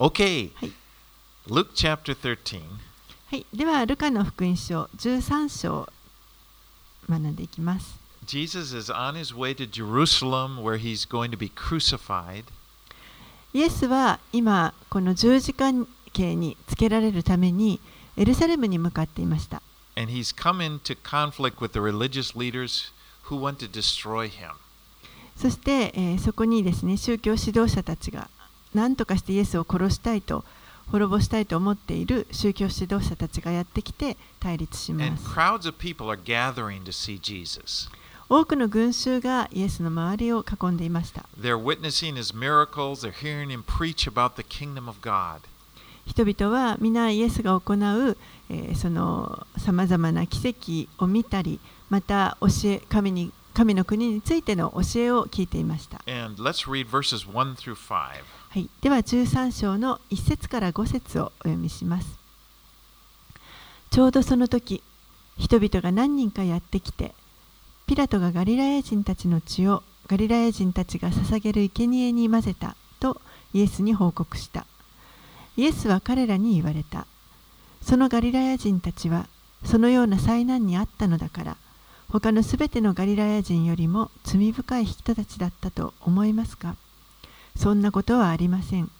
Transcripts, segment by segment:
Okay. はい Luke chapter 13. はい、では、ルカの福音書13章を学んでいきます。Jesus is on his way to Jerusalem where he's going to be crucified. イエスは今、この十字架刑につけられるためにエルサレムに向かっていました。And he's come into conflict with the religious leaders who want to destroy him. そして、えーそこにですね、宗教指導者たちが何とかしてイエスを殺したいと滅ぼしたいと思っている宗教指導者たちがやってきて対立します。多くの群衆がイエスの周りを囲んでいました。Miracles, 人々は皆イエスが行う、えー、そのさまざまな奇跡を見たり、また教え神に神の国についての教えを聞いていました。And let's 1 through 5. はい、では13章の1節から5節をお読みします。ちょうどその時人々が何人かやってきてピラトがガリラヤ人たちの血をガリラヤ人たちが捧げる生贄に混ぜたとイエスに報告した。イエスは彼らに言われた。そのガリラヤ人たちはそのような災難にあったのだから他のすべてのガリラヤ人よりも罪深い人たちだったと思いますか？そんなことはありません。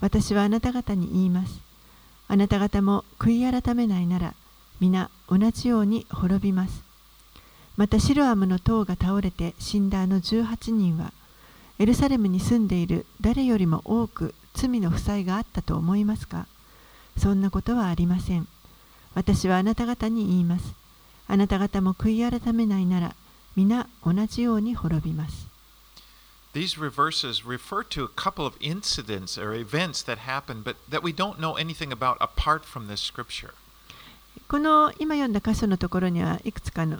私はあなた方に言います。あなた方も悔い改めないなら皆同じように滅びます。またシロアムの塔が倒れて死んだあの18人はエルサレムに住んでいる誰よりも多く罪の負債があったと思いますか？そんなことはありません。私はあなた方に言います。あなた方も悔い改めないなら皆同じように滅びます。These verses refer to a couple of incidents or events that happened, but that we don't know anything about apart from this scripture. この今読んだ箇所のところにはいくつかの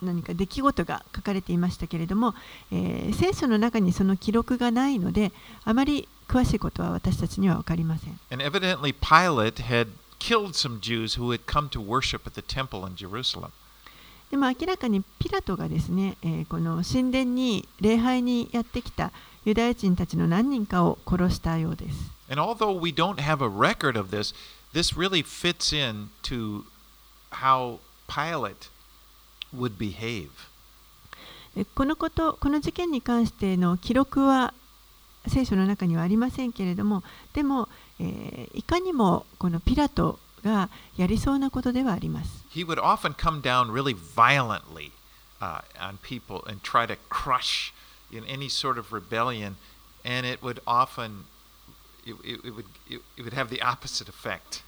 何か出来事が書かれていましたけれども、えー聖書の中にその記録がないのであまり詳しいことは私たちには分かりません。 And evidently, Pilate had killed some Jews who had come to worship at the temple in Jerusalem. でも明らかにピラトがですね、えーこの神殿に礼拝にやってきたユダヤ人たちの何人かを殺したようです。And although we don't have a record of this, this really fits in to how Pilate would behave. でこのことこの事件に関しての記録は聖書の中にはありませんけれどもでも、えーいかにもこのピラトがやりそうなことではあります。He would often come down really violently uh, on people and try to crush in any sort of rebellion, and it would often it, it, it would it, it would have the opposite effect.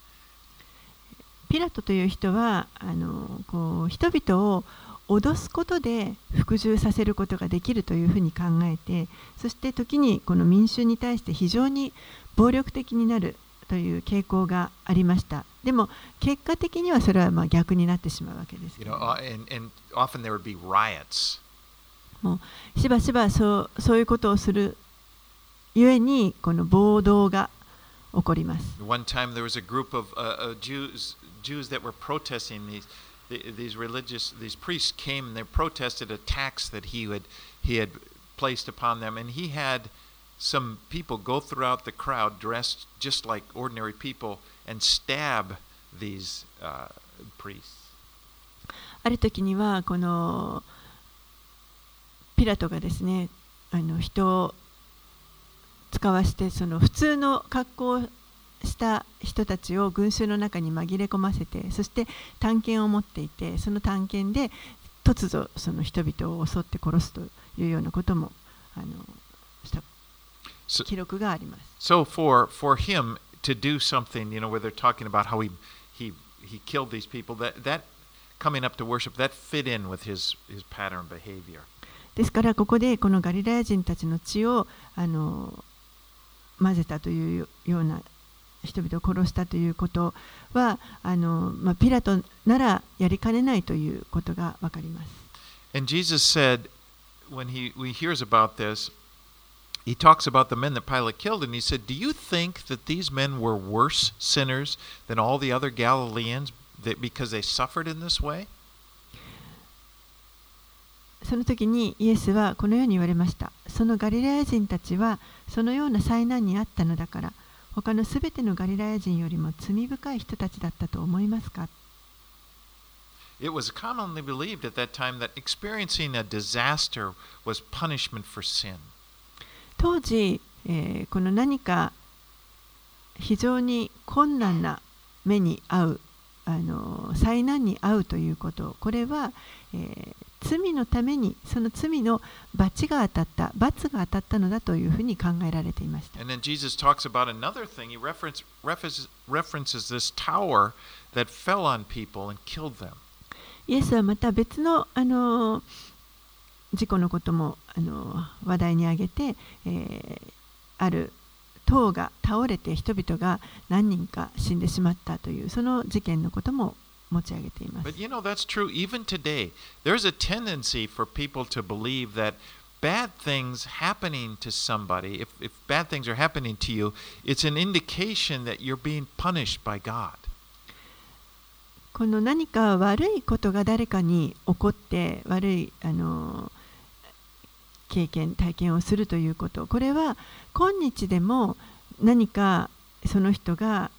ピラトという人はあのこう人々を脅すことで服従させることができるというふうに考えてそして時にこの民衆に対して非常に暴力的になるという傾向がありましたでも結果的にはそれはまあ逆になってしまうわけですけ You ど know, uh, and, and often there would be riots. しばしばそうそういうことをするゆえにこの暴動が起こります One time there was a group of uh, uh, Jews Jews that were protesting these the- these religious these priests came and they protested a tax that he had he had placed upon them and he had some people go throughout the crowd dressed just like ordinary people and stab these uh, priests. ある時にはこのピラトがですねあの人を使わしてその普通の格好をした人たちを群衆の中に紛れ込ませてそして探検を持っていてその探検で突如その人々を襲って殺すというようなこともあのした記録があります。So for for him to do something, you know, where they're talking about how he he he killed these people, that that coming up to worship, that fit in with his his pattern behavior. ですからここでこのガリラヤ人たちの血をあの混ぜたというような人々を殺したということはあの、まあ、ピラトならやりかねないということがわかります。And Jesus said, when he, when he hears about this, he talks about the men that Pilate killed, and he said, Do you think that these men were worse sinners than all the other Galileans that, because they suffered in this way? その時にイエスはこのように言われました。そのガリラヤ人たちはそのような災難にあったのだから 他のすべてのガリラヤ人よりも罪深い人たちだったと思いますか It was commonly believed at that time that experiencing a disaster was punishment for sin. 当時、えーこの何か非常に困難な目に遭うあの災難に遭うということこれは、えー罪のためにその罪の罰が当たった罰が当たったのだというふうに考えられていました。And then Jesus talks about another thing. He reference, references, references this tower that fell on people and killed them. イエスはまた別のあの事故のこともあの話題に挙げて、えーある塔が倒れて人々が何人か死んでしまったというその事件のことも持ち上げています。But you know, that's true even today. There's a tendency for people to believe that bad things happening to somebody, if, if bad things are happening to you, it's an indication that you're being punished by God. この何か悪いことが誰かに起こって悪いあの経験体験をするということこれは今日でも何かその人が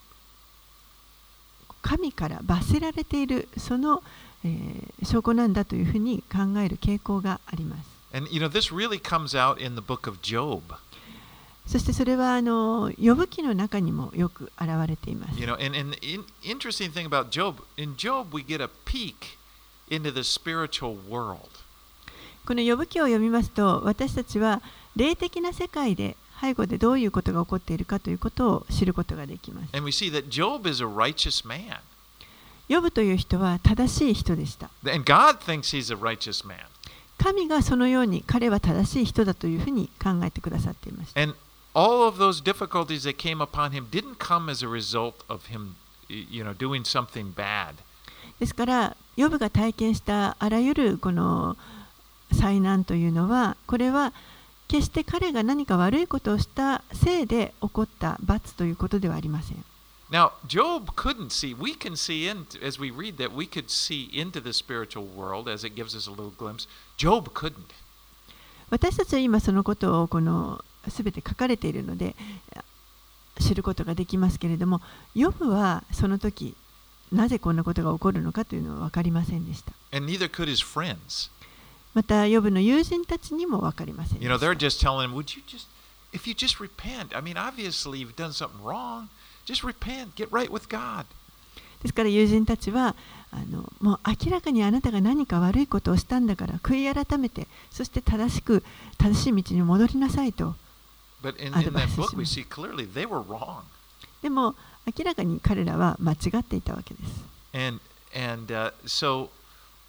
神から罰せられているその、えー、証拠なんだというふうに考える傾向があります。そしてそれはあの呼ぶ気の中にもよく現れています。You know, and, and. この呼ぶ記を読みますと、私たちは霊的な世界で背後でどういうことが起こっているかということを知ることができます。呼ぶという人は正しい人でした。神がそのように彼は正しい人だというふうに考えてくださっていまし。ですから、ヨブが体験したあらゆるこの、災難というのは、これは決して彼が何か悪いことをしたせいで起こった罰ということではありません。Now, Job couldn't see. We can see in as we read that we could see into the spiritual world as it gives us a little glimpse. Job couldn't. 私たちは今そのことをこの全て書かれているので知ることができますけれども、ヨブはその時なぜこんなことが起こるのかというのは分かりませんでした。And neither could his friends. また、ヨブの友人たちにも分かりません。ですから、友人たちはあの、もう明らかにあなたが何か悪いことをしたんだから、悔い改めて、そして正しく、正しい道に戻りなさいと。でも、明らかに彼らは間違っていたわけです。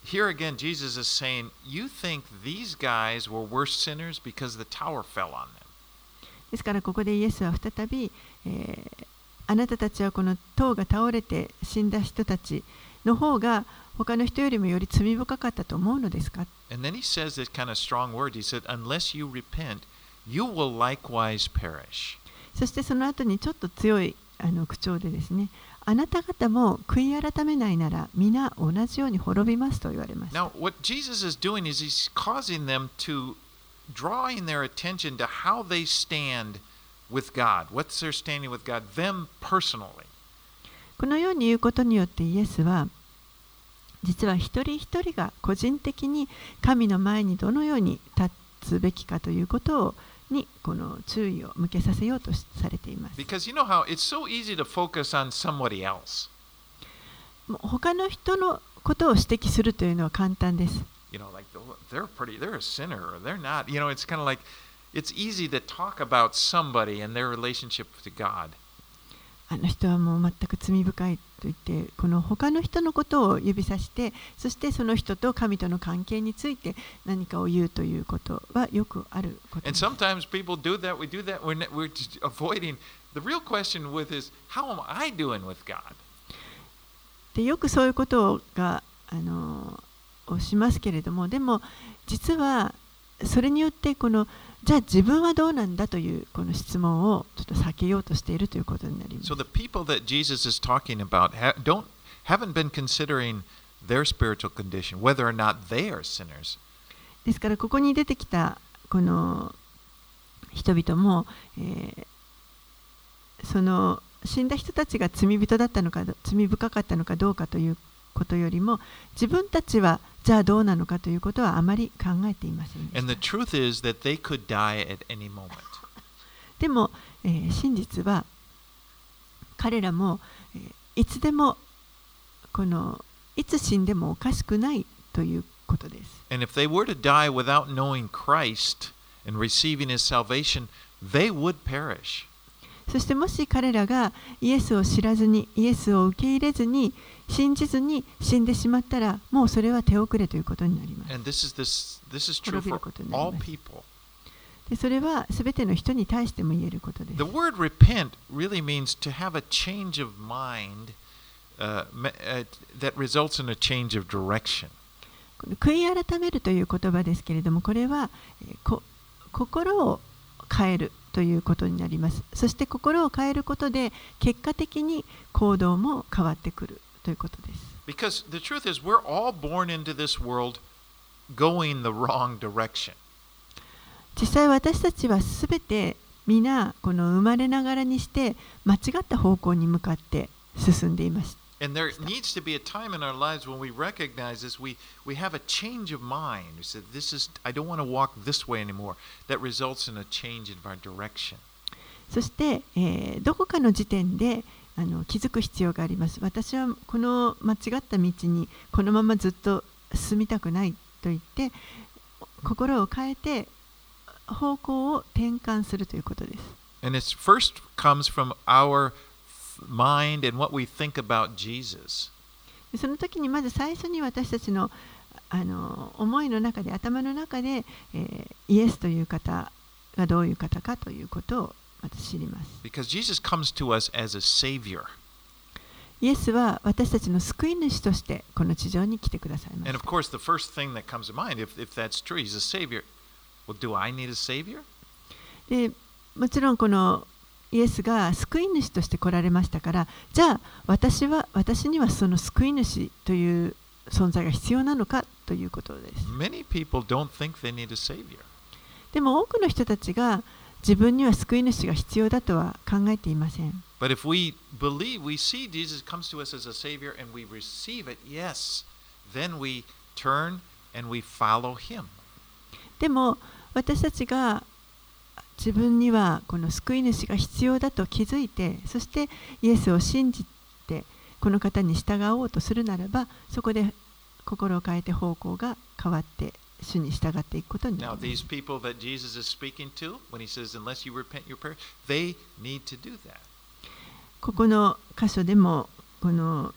Here again, Jesus is saying, "You think these guys were worse sinners because the tower fell on them." ですからここでイエスは再び、えーあなたたちはこの塔が倒れて死んだ人たちの方が他の人よりもより罪深かったと思うのですか And then he says this kind of strong word. He said, "Unless you repent, you will likewise perish." そしてその後にちょっと強いあの口調でですねあなた方も悔い改めないなら皆同じように滅びますと言われました Now, what Jesus is doing is he's causing them to drawing their attention to how they stand with God. What's their standing with God? Them personally. このように言うことによってイエスは実は一人一人が個人的に神の前にどのように立つべきかということをにこの注意を向けさせようとしされています。Because you know how it's so easy to focus on somebody else. もう他の人のことを指摘するというのは簡単です。You know, like "Oh, they're pretty, they're a sinner, or they're not. You know, it's kind of like it's easy to talk about somebody and their relationship to God. あの人はもう全く罪深いと言って、この他の人のことを指さして、そしてその人と神との関係について何かを言うということはよくあることです。よくそういうことがあのをしますけれども、でも実は、それによってこのじゃあ自分はどうなんだというこの質問をちょっと避けようとしているということになります。ですからここに出てきたこの人々も、えー、その死んだ人たちが罪人だったのか罪深かったのかどうかということよりも自分たちはじゃあどうなのかということはあまり考えていません。でも、真実は彼らも、いつでもこのいつ死んでもおかしくないということです。そしてもし彼らがイエスを知らずに、イエスを受け入れずに、信じずに死んでしまったらもうそれは手遅れということになります。This 滅びることになりますそれは全ての人に対しても言えることです The。word repent really means to have a change of mind uh, uh, that results in a change of direction. 悔い改めるという言葉ですけれどもこれはえーこ心を変えるということになりますそして心を変えることで結果的に行動も変わってくるということです Because the truth is, we're all born into this world going the wrong direction. 実際私たちは全て皆この生まれながらにして間違った方向に向かって進んでいます And there needs to be a time in our lives when we recognize this, we, we have a change of mind. We said, This is I don't want to walk this way anymore. That results in a change in our direction. そして、えーどこかの時点であの気づく必要があります。私はこの間違った道にこのままずっと進みたくないと言って心を変えて方向を転換するということです。And it first comes from our mind and what we think about Jesus. でその時にまず最初に私たちのあの思いの中で頭の中で、えーイエスという方がどういう方かということを私知ります。イエスは私たちの救い主としてこの地上に来てくださいました。でもちろんこのイエスが救い主として来られましたから、じゃあ私,は私にはその救い主という存在が必要なのかということです。でも多くの人たちが、自分には救い主が必要だとは考えていません。でも私たちが自分にはこの救い主が必要だと気づいてそしてイエスを信じてこの方に従おうとするならばそこで心を変えて方向が変わって主に従っていくことになる。ここの箇所でも、この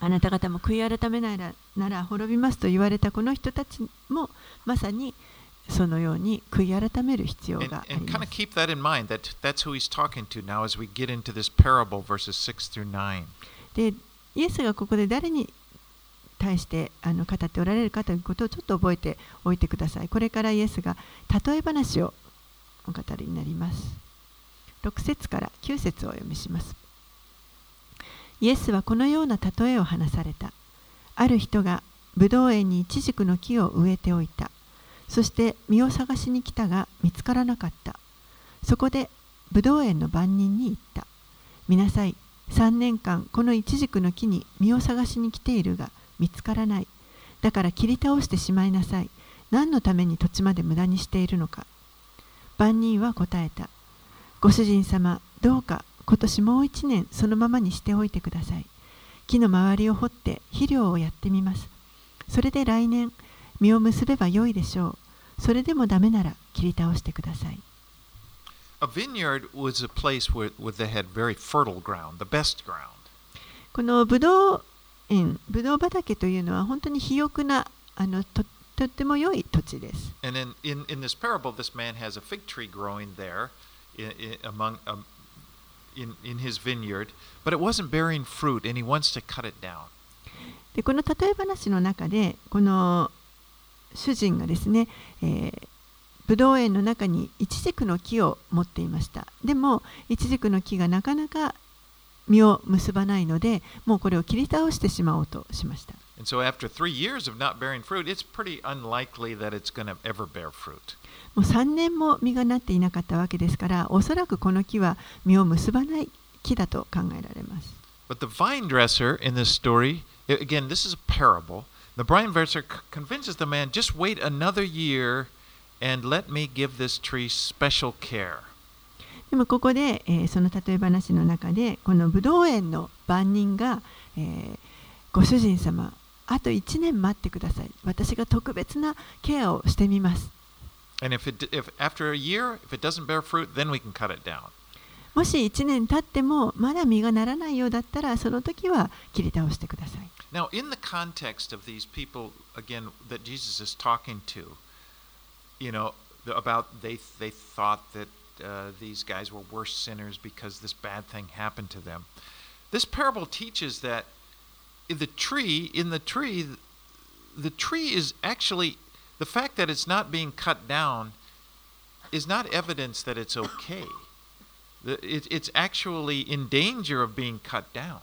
あなた方も悔い改めない,なら滅びますと言われたこの人たちも、まさにそのように悔い改める必要が。で、イエスがここで誰に対してあの語っておられるかということをちょっと覚えておいてください。これからイエスが例え話をお語りになります。6節から9節をお読みします。イエスはこのような例えを話された。ある人がブドウ園にイチジクの木を植えておいた。そして実を探しに来たが見つからなかった。そこでブドウ園の番人に言った。見なさい。3年間このイチジクの木に実を探しに来ているが見つからない。だから切り倒してしまいなさい。何のために土地まで無駄にしているのか。番人は答えた。ご主人様、どうか今年もう一年そのままにしておいてください。木の周りを掘って肥料をやってみます。それで来年、実を結べばよいでしょう。それでもダメなら切り倒してください。A vineyard was a place where, where they had very fertile ground, the best ground. このブドウん、ブドウ畑というのは本当に肥沃なあのと,とっても良い土地です。で、この例え話の中で、この主人がですね、えーブドウ園の中にイチジクの木を持っていました。でも、イチジクの木がなかなか実を結ばないのでもうこれを切り倒してしまおうとしました so, fruit, もう3年も実がなっていなかったわけですからおそらくこの木は実を結ばない木だと考えられます But the vine dresser in this story, again, this is a parable. The vine dresser convinces the man, just wait another year and let me give this tree special care. でもここで、えー、その例え話の中でこのブド園の番人が、えー、ご主人様あと一年待ってください。私が特別なケアをしてみます。もし一年経ってもまだ実がならないようだったらその時は切り倒してください。Now, in the context of these people, again, that Jesus is talking to, you know, about they, they thought that uh, these guys were worse sinners because this bad thing happened to them. This parable teaches that in the tree, in the tree, the tree is actually, the fact that it's not being cut down is not evidence that it's okay. The, it, it's actually in danger of being cut down.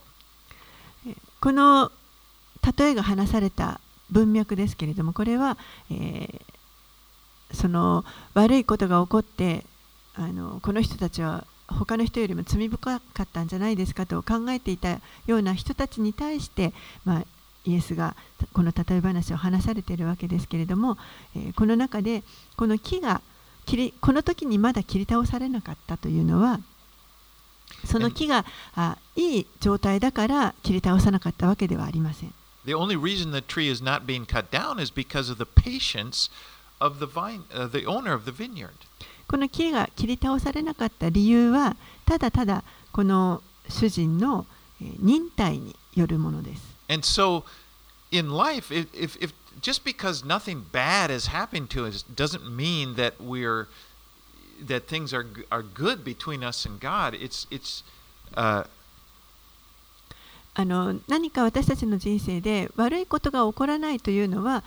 この例えが話された文脈ですけれどもこれは、えーその悪いことが起こって あのこの人たちは他の人よりも罪深かったんじゃないですかと考えていたような人たちに対して、まあ、イエスがこの例え話を話されているわけですけれども、えーこの中でこの木が切りこの時にまだ切り倒されなかったというのはその木があいい状態だから切り倒さなかったわけではありません。The only reason the tree is not being cut down is because of the patience of the vine, uh, the owner of the vineyard. この木が切り倒されなかった理由はただただこの主人のえー忍耐によるものです。And so, in life, if, if, if just because nothing bad is happening to us doesn't mean that we're that things are are good between us and God. It's it's uh, あの何か私たちの人生で悪いことが起こらないというのは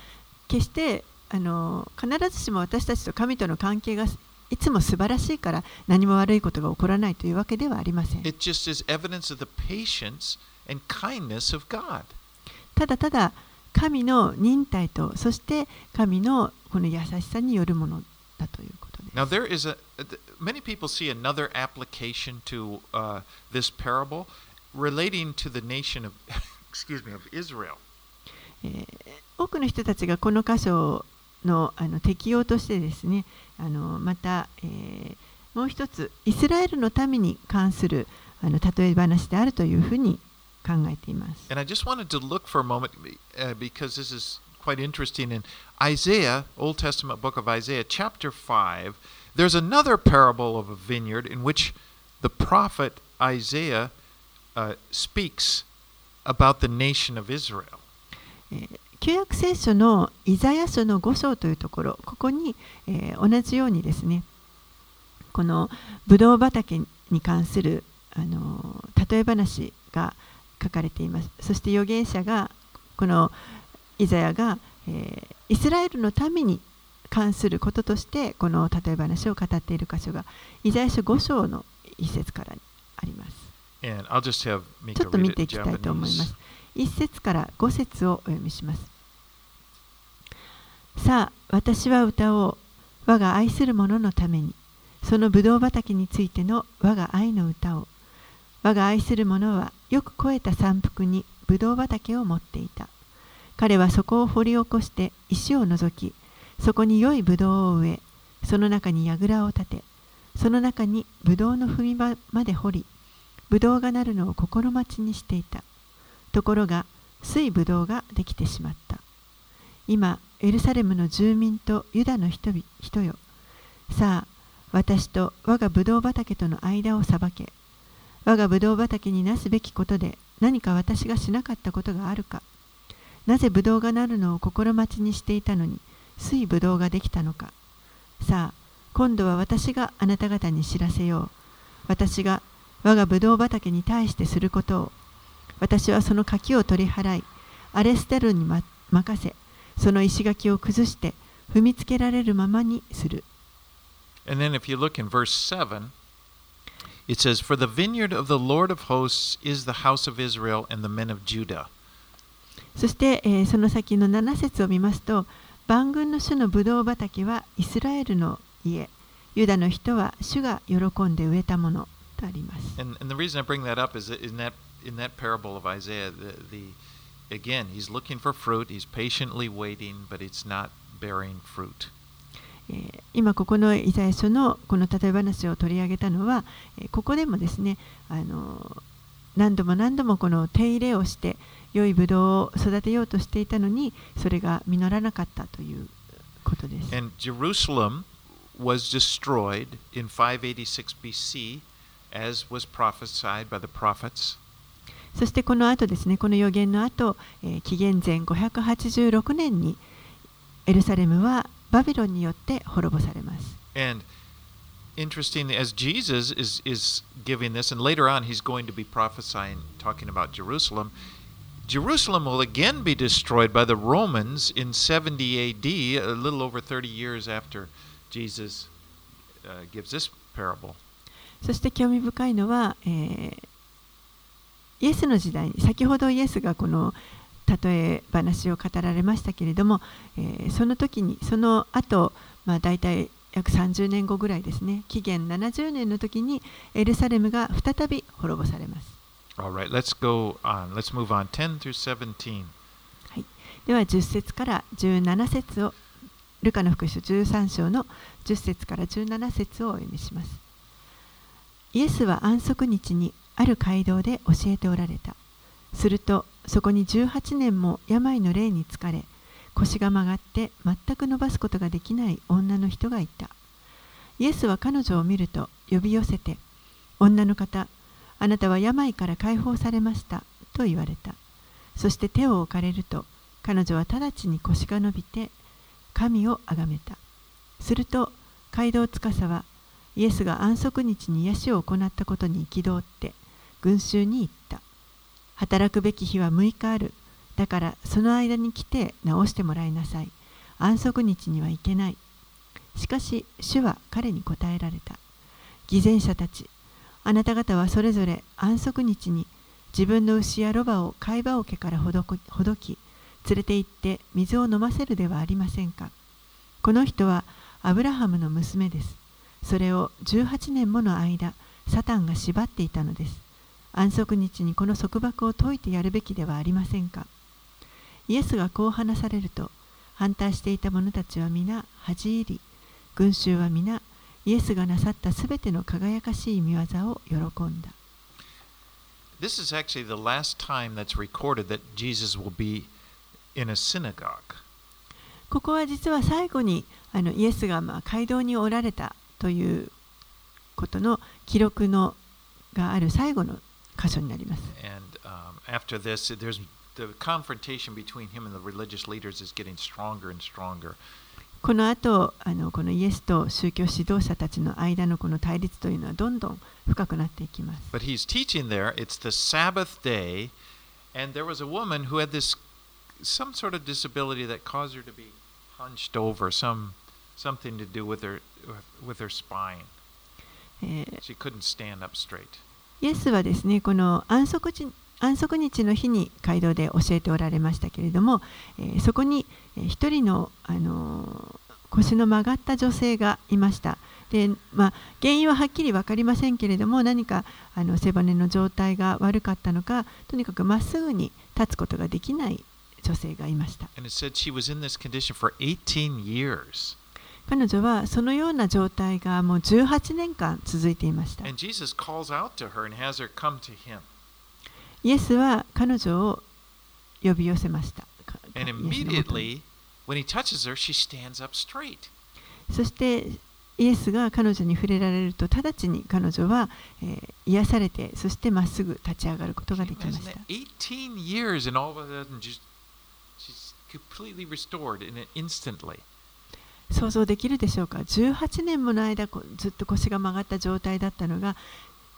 決してあの必ずしも私たちと神との関係がいつも素晴らしいから何も悪いことが起こらないというわけではありません。ただただ神の忍耐とそして神のこの優しさによるものだということです。Now there is a many people see another application to uh, this parable relating to the nation of excuse me of Israel. えー多くの人たちがこの箇所のあの適用としてですねあのまた、えーもう一つイスラエルの民に関するあの例え話であるというふうに考えています。And I just wanted to look for a moment uh, because this is quite interesting. In Isaiah, Old Testament book of Isaiah, chapter 5, there's another parable of a vineyard in which the prophet Isaiah uh, speaks about the nation of Israel. えー旧約聖書のイザヤ書の5章というところここに、えー同じようにですねこのブドウ畑に関するあの例え話が書かれていますそして預言者がこのイザヤが、えーイスラエルの民に関することとしてこの例え話を語っている箇所がイザヤ書5章の一節からありますちょっと見ていきたいと思いま.す。1節から5節をお読みします。さあ、私は歌おう。我が愛する者のために、そのブドウ畑についての我が愛の歌を。我が愛する者はよく肥えた山腹にブドウ畑を持っていた。彼はそこを掘り起こして石を除き、そこに良いブドウを植え、その中に櫓を立て、その中にブドウの踏み場まで掘り、ブドウがなるのを心待ちにしていた。ところが、水ブドウができてしまった。今、エルサレムの住民とユダの人人よ。さあ、私と我がブドウ畑との間を裁け。我がブドウ畑になすべきことで何か私がしなかったことがあるか。なぜブドウがなるのを心待ちにしていたのに、水ブドウができたのか。さあ、今度は私があなた方に知らせよう。私が我がブドウ畑に対してすることを。私はその柿を取り払い、アレステルに、ま、任せ、その石垣を崩して踏みつけられるままにする。And then if you look in verse 7, it says, For the vineyard of the Lord of hosts is the house of Israel and the men of Judah. そして、えーその先の7節を見ますと万軍の主のブドウ畑はイスラエルの家ユダの人は主が喜んで植えたものとあります And, and the reason I bring that up is that in that in that parable of Isaiah, the, the again he's looking for fruit. He's patiently waiting, but it's not bearing fruit. えー今ここのイザヤ書のこの例え話を取り上げたのは、えーここでもですねあのー何度も何度もこの手入れをして良いブドウを育てようとしていたのにそれが実らなかったということです。And Jerusalem was destroyed in 586 BC, as was prophesied by the prophets. そしてこの後ですね、この予言の後、えー紀元前586年にエルサレムはバビロンによって滅ぼされます。And interestingly, as Jesus is, is giving this, and later on he's going to be prophesying, talking about Jerusalem, Jerusalem will again be destroyed by the Romans in 70 AD, a little over 30 years after Jesus uh, gives this parable. そして興味深いのは、えーイエスの時代に、先ほどイエスがこの例え話を語られましたけれども、えーその時に、その後、まあ大体約30年後ぐらいですね、紀元70年の時にエルサレムが再び滅ぼされます。All right, let's go on. Let's move on. 10 through 17. はい、では10節から17節をルカの福音書13章の10節から17節をお読みしますイエスは安息日にある街道で教えておられた。するとそこに18年も病の霊に疲れ腰が曲がって全く伸ばすことができない女の人がいた。イエスは彼女を見ると呼び寄せて女の方あなたは病から解放されましたと言われた。そして手を置かれると彼女は直ちに腰が伸びて神をあがめた。すると街道司はイエスが安息日に癒しを行ったことに憤って群衆に言った。働くべき日は6日ある。だからその間に来て直してもらいなさい。安息日には行けない。しかし主は彼に答えられた。偽善者たちあなた方はそれぞれ安息日に自分の牛やロバを貝羽桶からほどこほどき連れて行って水を飲ませるではありませんか。この人はアブラハムの娘です。それを18年もの間サタンが縛っていたのです。安息日にこの束縛を解いてやるべきではありませんか？イエスがこう話されると反対していた者たちは皆恥じ入り群衆は皆イエスがなさったすべての輝かしい見業を喜んだ This is actually the last time that's recorded that Jesus will be in a synagogue. ここは実は最後にあのイエスがまあ街道におられたということの記録のがある最後の箇所になります。And um, after this, there's the confrontation between him and the religious leaders is getting stronger and stronger. この後あのこのイエスと宗教指導者たちの間のこの対立というのはどんどん深くなっていきます。But he's teaching there. It's the Sabbath day, and there was a woman who had this some sort of disability that caused her to be hunched over, some something to do with her with her spine. えー She couldn't stand up straight. イエスはですねこの安息日安息日の日に街道で教えておられましたけれども、えーそこに一人の、あのー腰の曲がった女性がいました。でまあ、原因ははっきり分かりませんけれども何かあの背骨の状態が悪かったのかとにかくまっすぐに立つことができない女性がいました And it said she was in this condition for 18 years. 彼女はそのような状態がもう18年間続いていました。イエスは彼女を呼び寄せました。Her, そしてイエスが彼女に触れられると直ちに彼女は、癒されてそしてまっすぐ立ち上がることができました。18 years and all of a sudden she's completely restored in an instantly. 想像できるでしょうか？18年もの間ずっと腰が曲がった状態だったのが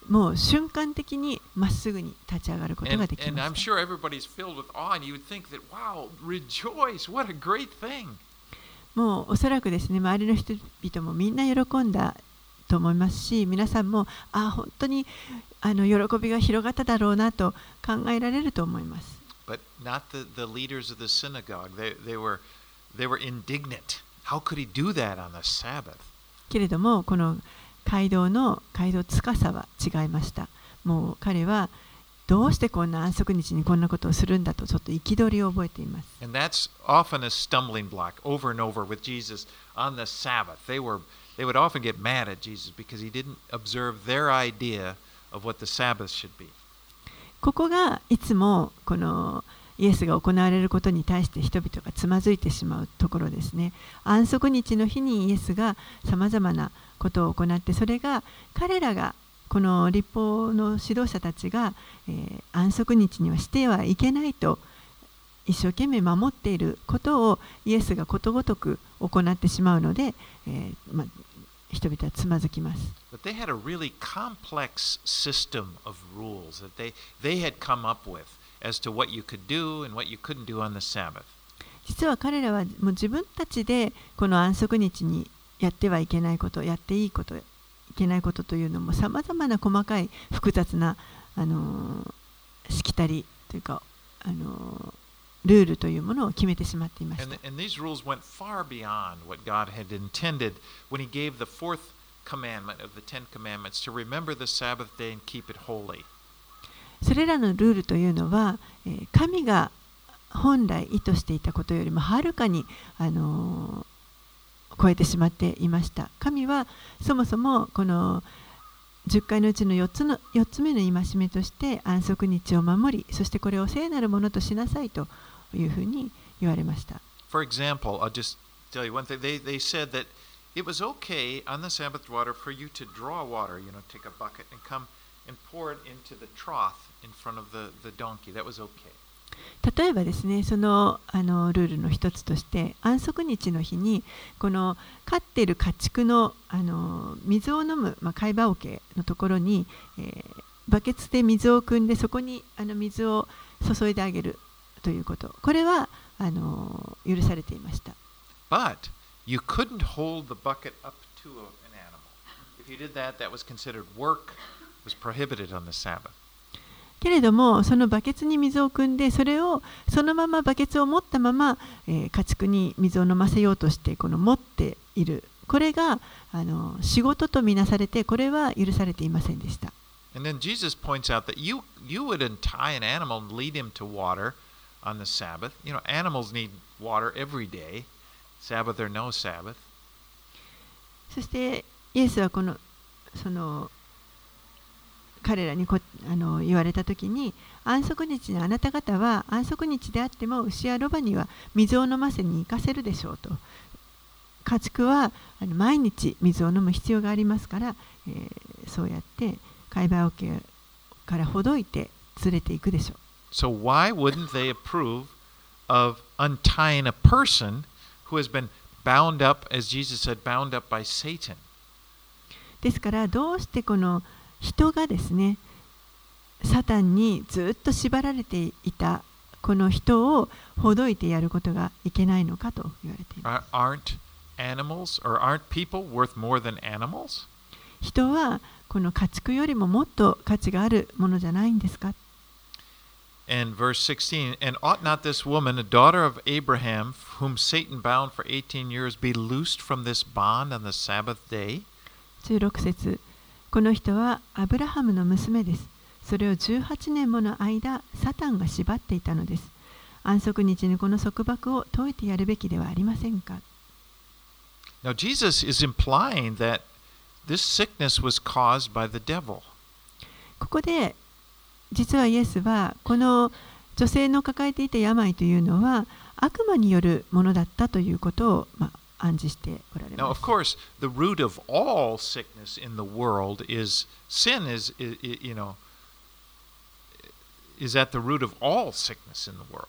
もう瞬間的にまっすぐに立ち上がることができました、もうおそらくですね周りの人々もみんな喜んだと思いますし皆さんもあ本当にあの喜びが広がっただろうなと考えられると思います。How could he do that on the Sabbath? けれどもこの街道の街道司は違いました。もう彼はどうしてこんな安息日にこんなことをするんだとちょっと憤りを覚えています。And that's often a stumbling block over and over with Jesus on the Sabbath. They were they would often get mad at Jesus because he didn't observe their idea of what the Sabbath should be. ここがいつもこのイエスが行われることに対して人々がつまずいてしまうところですね。安息日の日にイエスがさまざまなことを行ってそれが彼らがこの立法の指導者たちが、えー、安息日にはしてはいけないと一生懸命守っていることをイエスがことごとく行ってしまうので、えーま、人々はつまずきます。But they had a really complex system of rules that they, they had come up with as to what you could do and what you couldn't do on the Sabbath. 実は彼らはもう自分たちでこの安息日にやってはいけないこと、やっていいこと、いけないことというのもさまざまな細かい複雑な、あのー、しきたりというか、あのー、ルールというものを決めてしまっていました。And, these rules went far beyond what God had intended when He gave the fourth commandment of the Ten Commandments to remember the Sabbath day and keep it holy. それらのルールというのは、え、神が本来意図していたことよりもはるかに、あの超えてしまっていました。神はそもそもこの10回のうちの4つの4つ目の戒めとして安息日を守り、そしてこれを聖なるものとしなさいというふうに言われました。For example, I'll just tell you one thing. They, they said that it was okay on the Sabbath water for you to draw water, you know, take a bucket and come and pour it into the trough in front of the, the donkey. That was okay. 例えばですねそのあのルールの一つとして安息日の日にこの飼っている家畜のあの水を飲む、まあ、貝羽桶のところに、えー、バケツで水を汲んでそこにあの水を注いであげるということこれはあの許されていました。But you couldn't hold the bucket up to an animal. If you did that, that was considered work, was prohibited on the Sabbath. けれどもそのバケツに水を汲んでそれをそのままバケツを持ったまま、えー、家畜に水を飲ませようとしてこの持っているこれがあの仕事とみなされてこれは許されていませんでした。And then Jesus points out that you, you would untie an animal and lead him to water on the Sabbath. You know, animals need water every day, Sabbath or no Sabbath. そしてイエスはこのその彼らにこあの言われた時に安息日にあなた方は安息日であっても牛やロバには水を飲ませに行かせるでしょうと家畜はあの毎日水を飲む必要がありますから、えー、そうやって貝羽桶からほどいて連れていくでしょう。So why wouldn't they approve of untying a person who has been bound up, as Jesus said, bound up by Satan? ですからどうしてこの人がですねサタンにずっと縛られていたこの人をほどいてやることがいけないのかと言われています。Aren't animals or aren't people worth more than animals? 人はこの家畜よりももっと価値があるものじゃないんですか And verse 16, and ought not this woman, a daughter of Abraham, whom Satan bound for 18 years, be loosed from this bond on the Sabbath day? 16節この人はアブラハムの娘です。それを18年もの間、サタンが縛っていたのです。安息日にこの束縛を解いてやるべきではありませんか？Now, Jesus is implying that this sickness was caused by the devil. ここで実はイエスはこの女性の抱えていた病というのは悪魔によるものだったということを、まあ、暗示しておられます。Now, of course, the root of all sickness in the world is sin is, is you know, is at the root of all sickness in the world.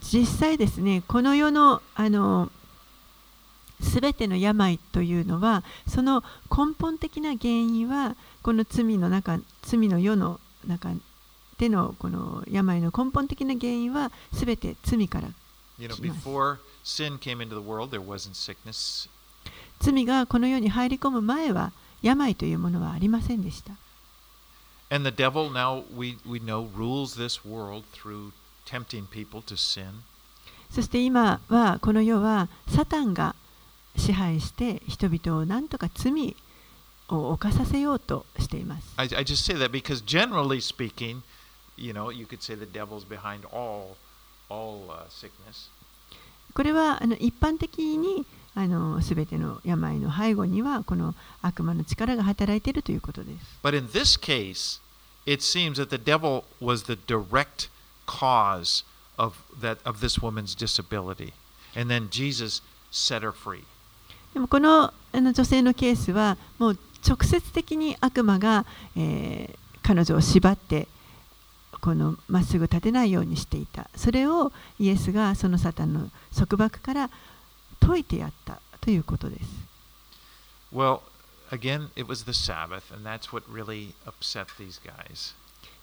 実際ですね、この世のあのすべての病というのは、その根本的な原因は、この罪の中、罪の世の中でのこの病の根本的な原因は、すべて罪から。You know, before sin came into the world, there wasn't sickness. 罪がこの世に入り込む前は病というものはありませんでした。And the devil now we, we know rules this world through tempting people to sin. そして今はこの世はサタンが支配して人々を何とか罪を犯させようとしています。I, I just say that because generally speaking, you know, you could say the devil's behind all uh. これはあの一般的にあの全ての病の背後にはこの悪魔の力が働いているということです。でもこの,あの女性のケースはもう直接的に悪魔が、えー、彼女を縛って。このまっすぐ立てないようにしていたそれをイエスがそのサタンの束縛から解いてやったということです Well, again, it was the Sabbath, and that's what really upset these guys.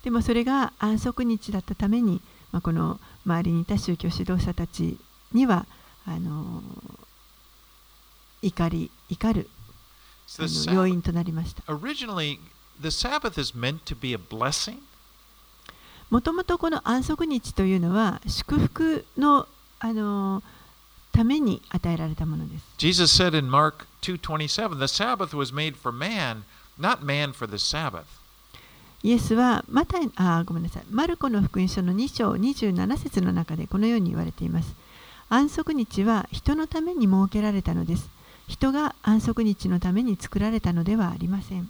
でもそれが安息日だったために、まあ、この周りにいた宗教指導者たちにはあの怒り怒る要因となりました originally, the Sabbath is meant to be a blessing, もともとこの安息日というのは祝福のあのために与えられたものです。Jesus said in Mark 2:27, "The Sabbath was made for man, not man for the Sabbath." イエスはマタイあごめんなさいマルコの福音書の2章27節の中でこのように言われています。安息日は人のために設けられたのです。人が安息日のために作られたのではありません。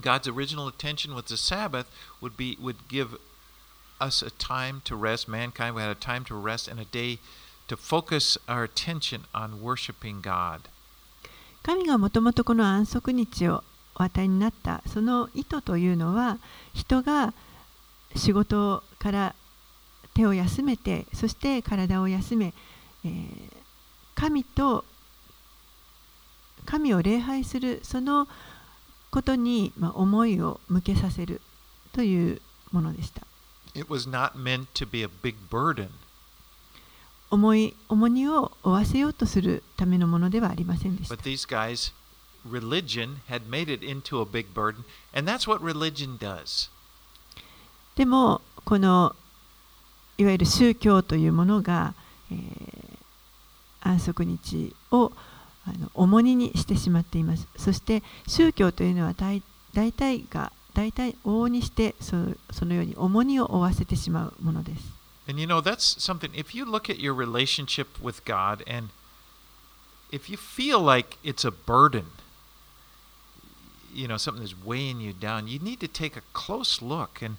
God's original intention with the Sabbath would be would give 神がもともとこの安息日をお与えになったその意図というのは人が仕事から手を休めてそして体を休め、神と神を礼拝するそのことに思いを向けさせるというものでした。重い重荷を負わせようとするためのものではありませんでした。でも、このいわゆる宗教というものが、えー、安息日をあの重荷にしてしまっています。そして宗教というのは大,大体が大体往々にしてそそのように重荷を負わせてしまうものです And you know, that's something, if you look at your relationship with God and if you feel like it's a burden, you know, something that's weighing you down, you need to take a close look and,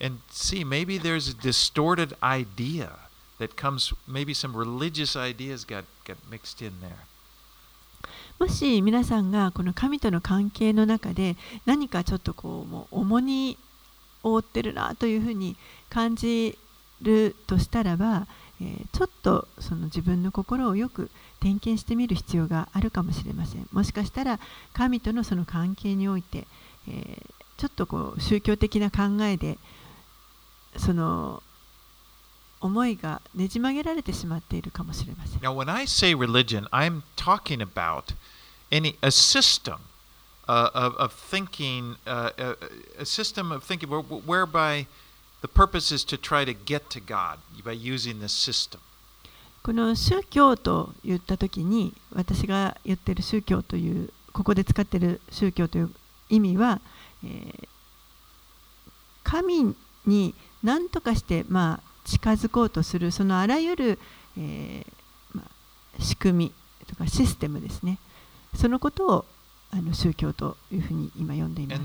and see maybe there's a distorted idea that comes, maybe some religious ideas got, got mixed in there. もし皆さんがこの神との関係の中で何かちょっとこうもう重荷を負ってるなというふうに感じるとしたらば、えーちょっとその自分の心をよく点検してみる必要があるかもしれません。もしかしたら神とのその関係において、えーちょっとこう宗教的な考えでその思いがねじ曲げられてしまっているかもしれません Now, when I say religion, I'm talking about any a system uh, of, of thinking, uh, a, a system of thinking where, whereby the purpose is to try to get to God by using this system. この宗教と言った時に私が言ってる宗教というここで使ってる宗教という意味は、えー神に何とかして、まあ、近づこうとするそのあらゆる、えーまあ、仕組みとかシステムですね。そのことをあの宗教というふうに今読んでいます。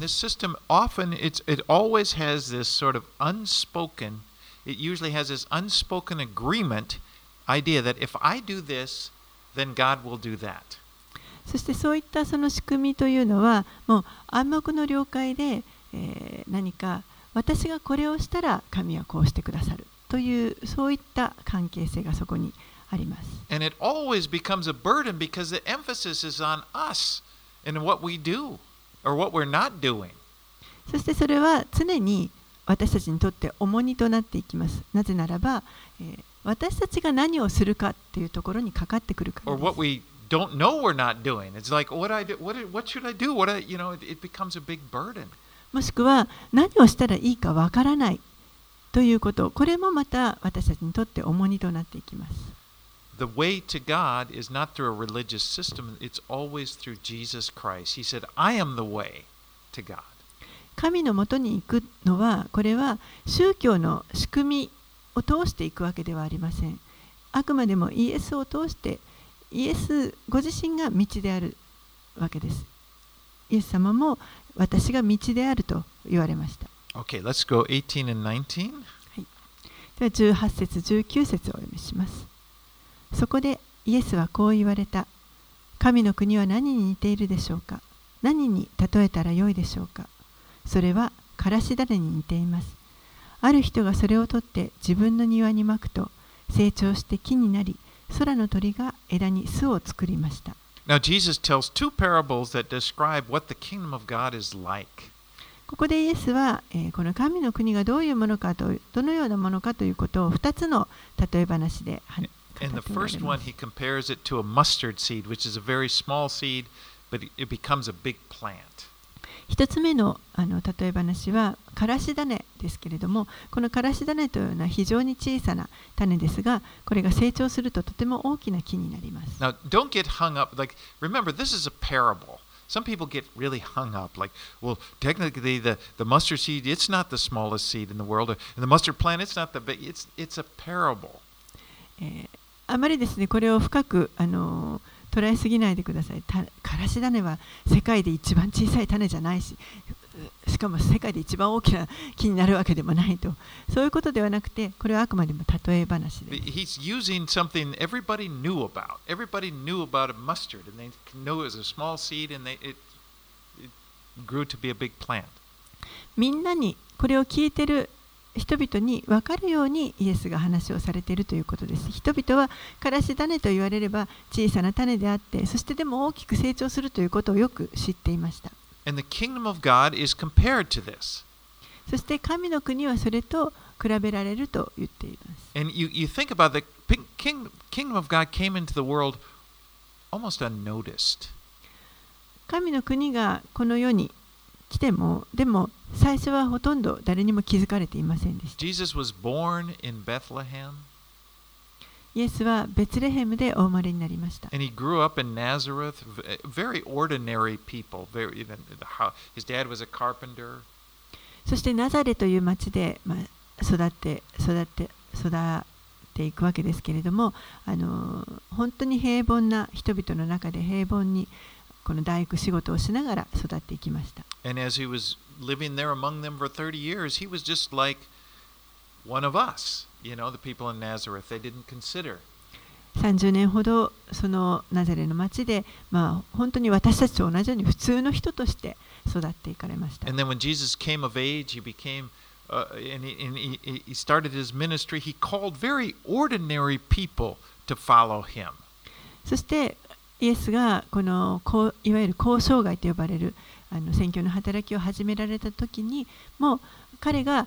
そしてそういったその仕組みというのはもう暗黙の了解で、えー、何か私がこれをしたら神はこうしてくださる。というそういった関係性がそこにあります。そしてそれは常に私たちにとって重荷となっていきます。なぜならば、私たちが何をするかっていうところにかかってくるか。もしくは何をしたらいいかわからない。ということ。これもまた私たちにとって重荷となっていきます。The way to God is not through a religious system, it's always through Jesus Christ. He said, I am the way to God. 神のもとに行くのはこれは宗教の仕組みを通していくわけではありません。あくまでもイエスを通してイエスご自身が道であるわけです。イエス様も私が道であると言われました Okay, let's go 18 and 19. では18節19節をお読みします。そこでイエスはこう言われた。神の国は何に似ているでしょうか？何に例えたらよいでしょうか？それはからし種に似ています。ある人がそれを取って自分の庭にまくと成長して木になり空の鳥が枝に巣を作りました。Now, Jesus tells two parables that describe what the kingdom of God is like. ここでイエスは、え、この神の国がどういうものかとどのようなものかということを2つの例え話で話します。1つ目の,あの例え話は、からし種ですけれども、このからし種というのは非常に小さな種ですが、これが成長するととても大きな木になります。Now, don't get hung up. Like, remember, this is a parable. Some people get really hung up. Like, well, technically, the, the mustard seed, it's not the smallest seed in the world. And the mustard plant, it's not the big. It's, it's a parable. えーあまりですねこれを深くあの捉えすぎないでくださいたからし種は世界で一番小さい種じゃないしう しかも世界で一番大きな木になるわけでもないとそういうことではなくてこれはあくまでも例え話です He's using something everybody knew about. Everybody knew about a mustard, and they knew it was a small seed, and they, it, it grew to be a big plant. みんなにこれを聞いてる人々に分かるようにイエスが話をされているということです。人々はからし種と言われれば小さな種であってそしてでも大きく成長するということをよく知っていました。And the kingdom of God is compared to this. そして神の国はそれと比べられると言っています。And you, you think about the king, kingdom of God came into the world almost unnoticed. 神の国がこの世に来てもでも最初はほとんど誰にも気づかれていませんでした。Jesus was born in Bethlehem, イエスはベツレヘムでお生まれになりました。and he grew up in Nazareth. Very ordinary people. Very, his dad was a carpenter. そしてナザレという町で、まあ、育って育って育っていくわけですけれども、あの本当に平凡な人々の中で平凡にこの大工仕事をしながら育っていきました。And as he was living there among them for 30 years, he was just like one of us. you know, the people in Nazareth, they didn't consider. 30年ほどそのナザレの町で、まあ、本当に私たちと同じように普通の人として育っていかれました。そしてイエスがこのこういわゆる交渉外と呼ばれるあの選挙の働きを始められた時にもう彼が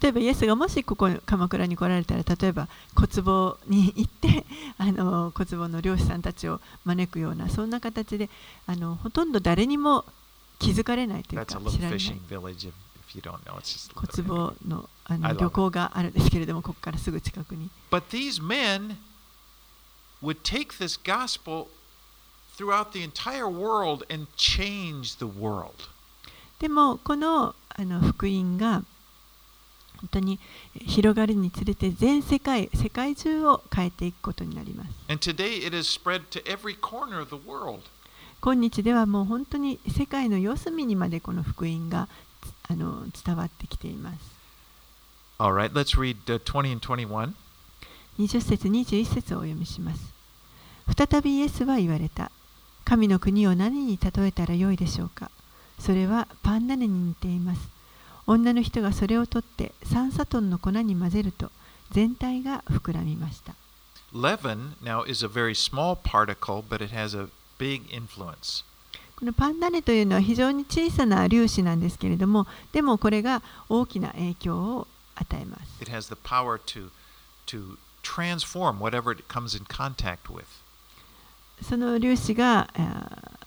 例えば、イエスがもしここ鎌倉に来られたら、例えば、小壺に行って、あの小壺の漁師さんたちを招くような、そんな形で、あのほとんど誰にも気づかれないというか、知らない。小壺の,あの漁港があるんですけれども、ここからすぐ近くに。でも、この,あの福音が、本当に広がるにつれて全世界世界中を変えていくことになります.今日ではもう本当に世界の四隅にまでこの福音があの伝わってきています。All right, let's read uh, 20 and 21. 20節21節をお読みします。再びイエスは言われた。神の国を何に例えたらよいでしょうか。それはパン種に似ています女の人がそれを取って3サトンの粉に混ぜると全体が膨らみました Leaven now is a very small particle, but it has a big influence. このパンダネというのは非常に小さな粒子なんですけれどもでもこれが大きな影響を与えます It has the power to to transform whatever it comes in contact with. その粒子が、えー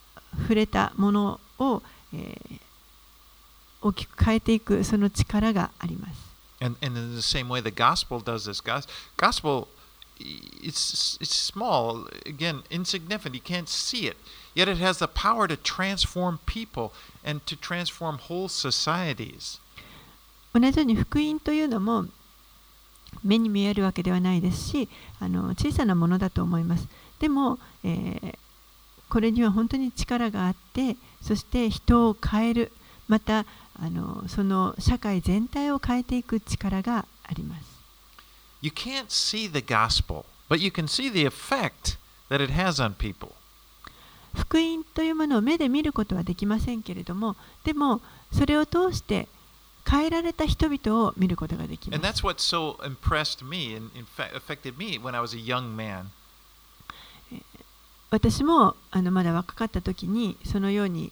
触れたものを、えー大きく変えていくその力があります And, and in the same way, the gospel does this. Gos- Gospel, it's, it's small, again, insignificant. You can't see it. Yet it has the power to transform people and to transform whole societies. 同じように福音というのも目に見えるわけではないですしあの小さなものだと思いますでも、えーこれには本当に力があってそして人を変えるまたあのその社会全体を変えていく力があります You can't see the gospel, but you can see the effect that it has on people. 福音というものを目で見ることはできませんけれどもでもそれを通して変えられた人々を見ることができま And す that's what so impressed me and in fact affected me when I was a young man. 私もあのまだ若かった時にそのように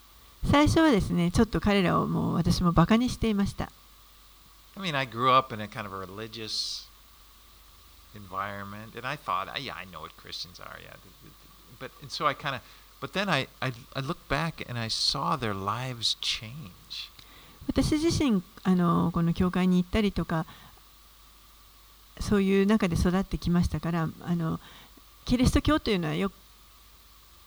最初はですね、ちょっと彼らをもう私もバカにしていました。I mean, I grew up in a kind of a religious environment, and I thought, "Ah, yeah, I know what Christians are, yeah. But and so I kind of, but then I, I I looked back and I saw their lives change. 私自身あのこの教会に行ったりとかそういう中で育ってきましたからあのキリスト教というのはよ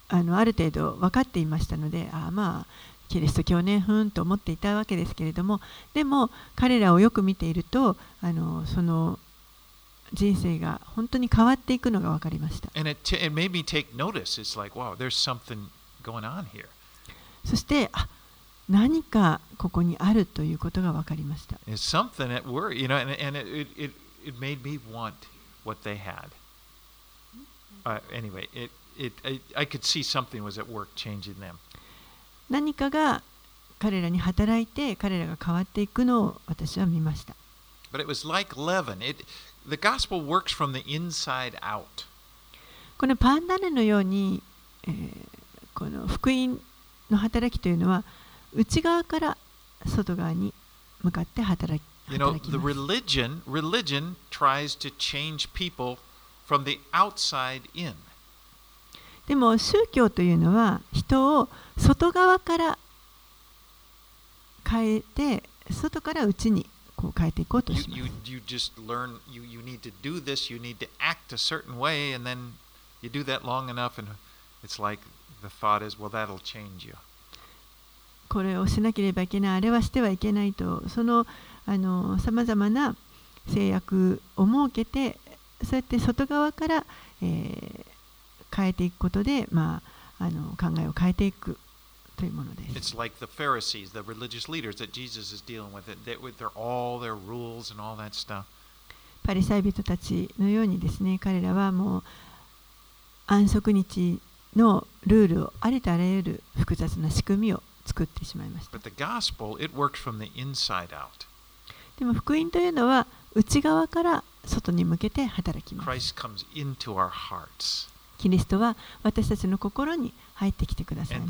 あのある程度分かっていましたのでああまあキリスト教ねふんと思っていたわけですけれどもでも彼らをよく見ているとあのその人生が本当に変わっていくのが分かりました And it t- it made me take notice. It's like, wow, there's something going on here. そしてあ何かここにあるということが分かりました何かが彼らに働いて彼らが変わっていくのを私は見ました。このパンダネのように、この福音の働きというのは内側から外側に向かって働き,働き。でも宗教というのは人を外側から変えて外から内にこう変えていこうとします。これをしなければいけないあれはしてはいけないとそのさまざまな制約を設けてそうやって外側から、えー、変えていくことで、まあ、あの考えを変えていくというものです。It's like the Pharisees, the religious leaders that Jesus is dealing with, it, they, with their, all their rules and all that stuff. パリサイ人たちのようにですね彼らはもう安息日のルールをありとあらゆる複雑な仕組みを作ってしまいました。But the gospel, it works from the inside out. でも福音というのは内側から外に向けて働きます。Christ comes into our hearts. キリストは私たちの心に入ってきてください。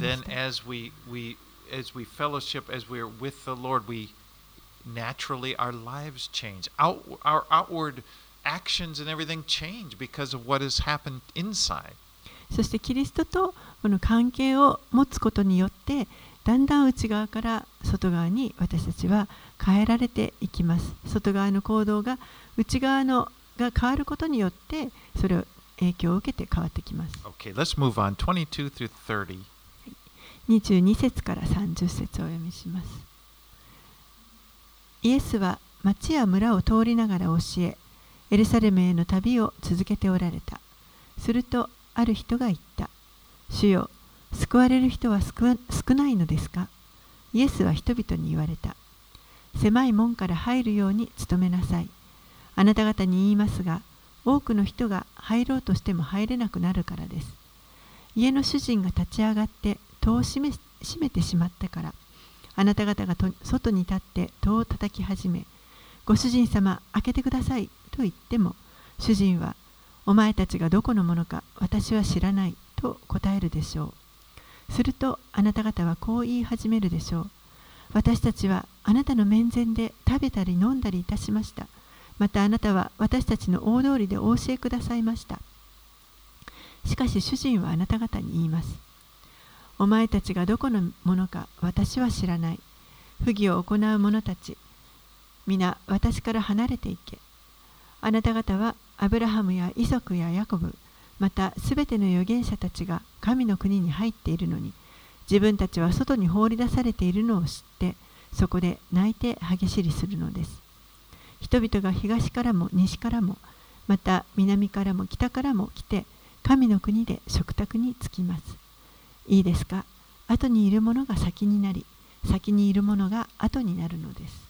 そしてキリストとこの関係を持つことによってだんだん内側から外側に私たちは変えられていきます。外側の行動が内側のが変わることによってそれを影響を受けて変わってきます。Okay, let's move on. 22 through 30. 22節から30節をお読みします。イエスは町や村を通りながら教え、エルサレムへの旅を続けておられた。するとある人が言った。主よ、救われる人は少ないのですか？イエスは人々に言われた。狭い門から入るように努めなさい。あなた方に言いますが、多くの人が入ろうとしても入れなくなるからです。家の主人が立ち上がって戸を閉め閉めてしまったから、あなた方が外に立って戸を叩き始め、ご主人様、開けてくださいと言っても、主人は、お前たちがどこのものか私は知らないと答えるでしょう。するとあなた方はこう言い始めるでしょう。私たちはあなたの面前で食べたり飲んだりいたしました。またあなたは私たちの大通りでお教えくださいました。しかし主人はあなた方に言います。お前たちがどこのものか私は知らない。不義を行う者たち、皆私から離れていけ。あなた方はアブラハムやイソクやヤコブ、またすべての預言者たちが神の国に入っているのに、自分たちは外に放り出されているのを知って、そこで泣いて歯ぎしりするのです。人々が東からも西からも、また南からも北からも来て、神の国で食卓に着きます。いいですか？後にいるものが先になり、先にいるものが後になるのです。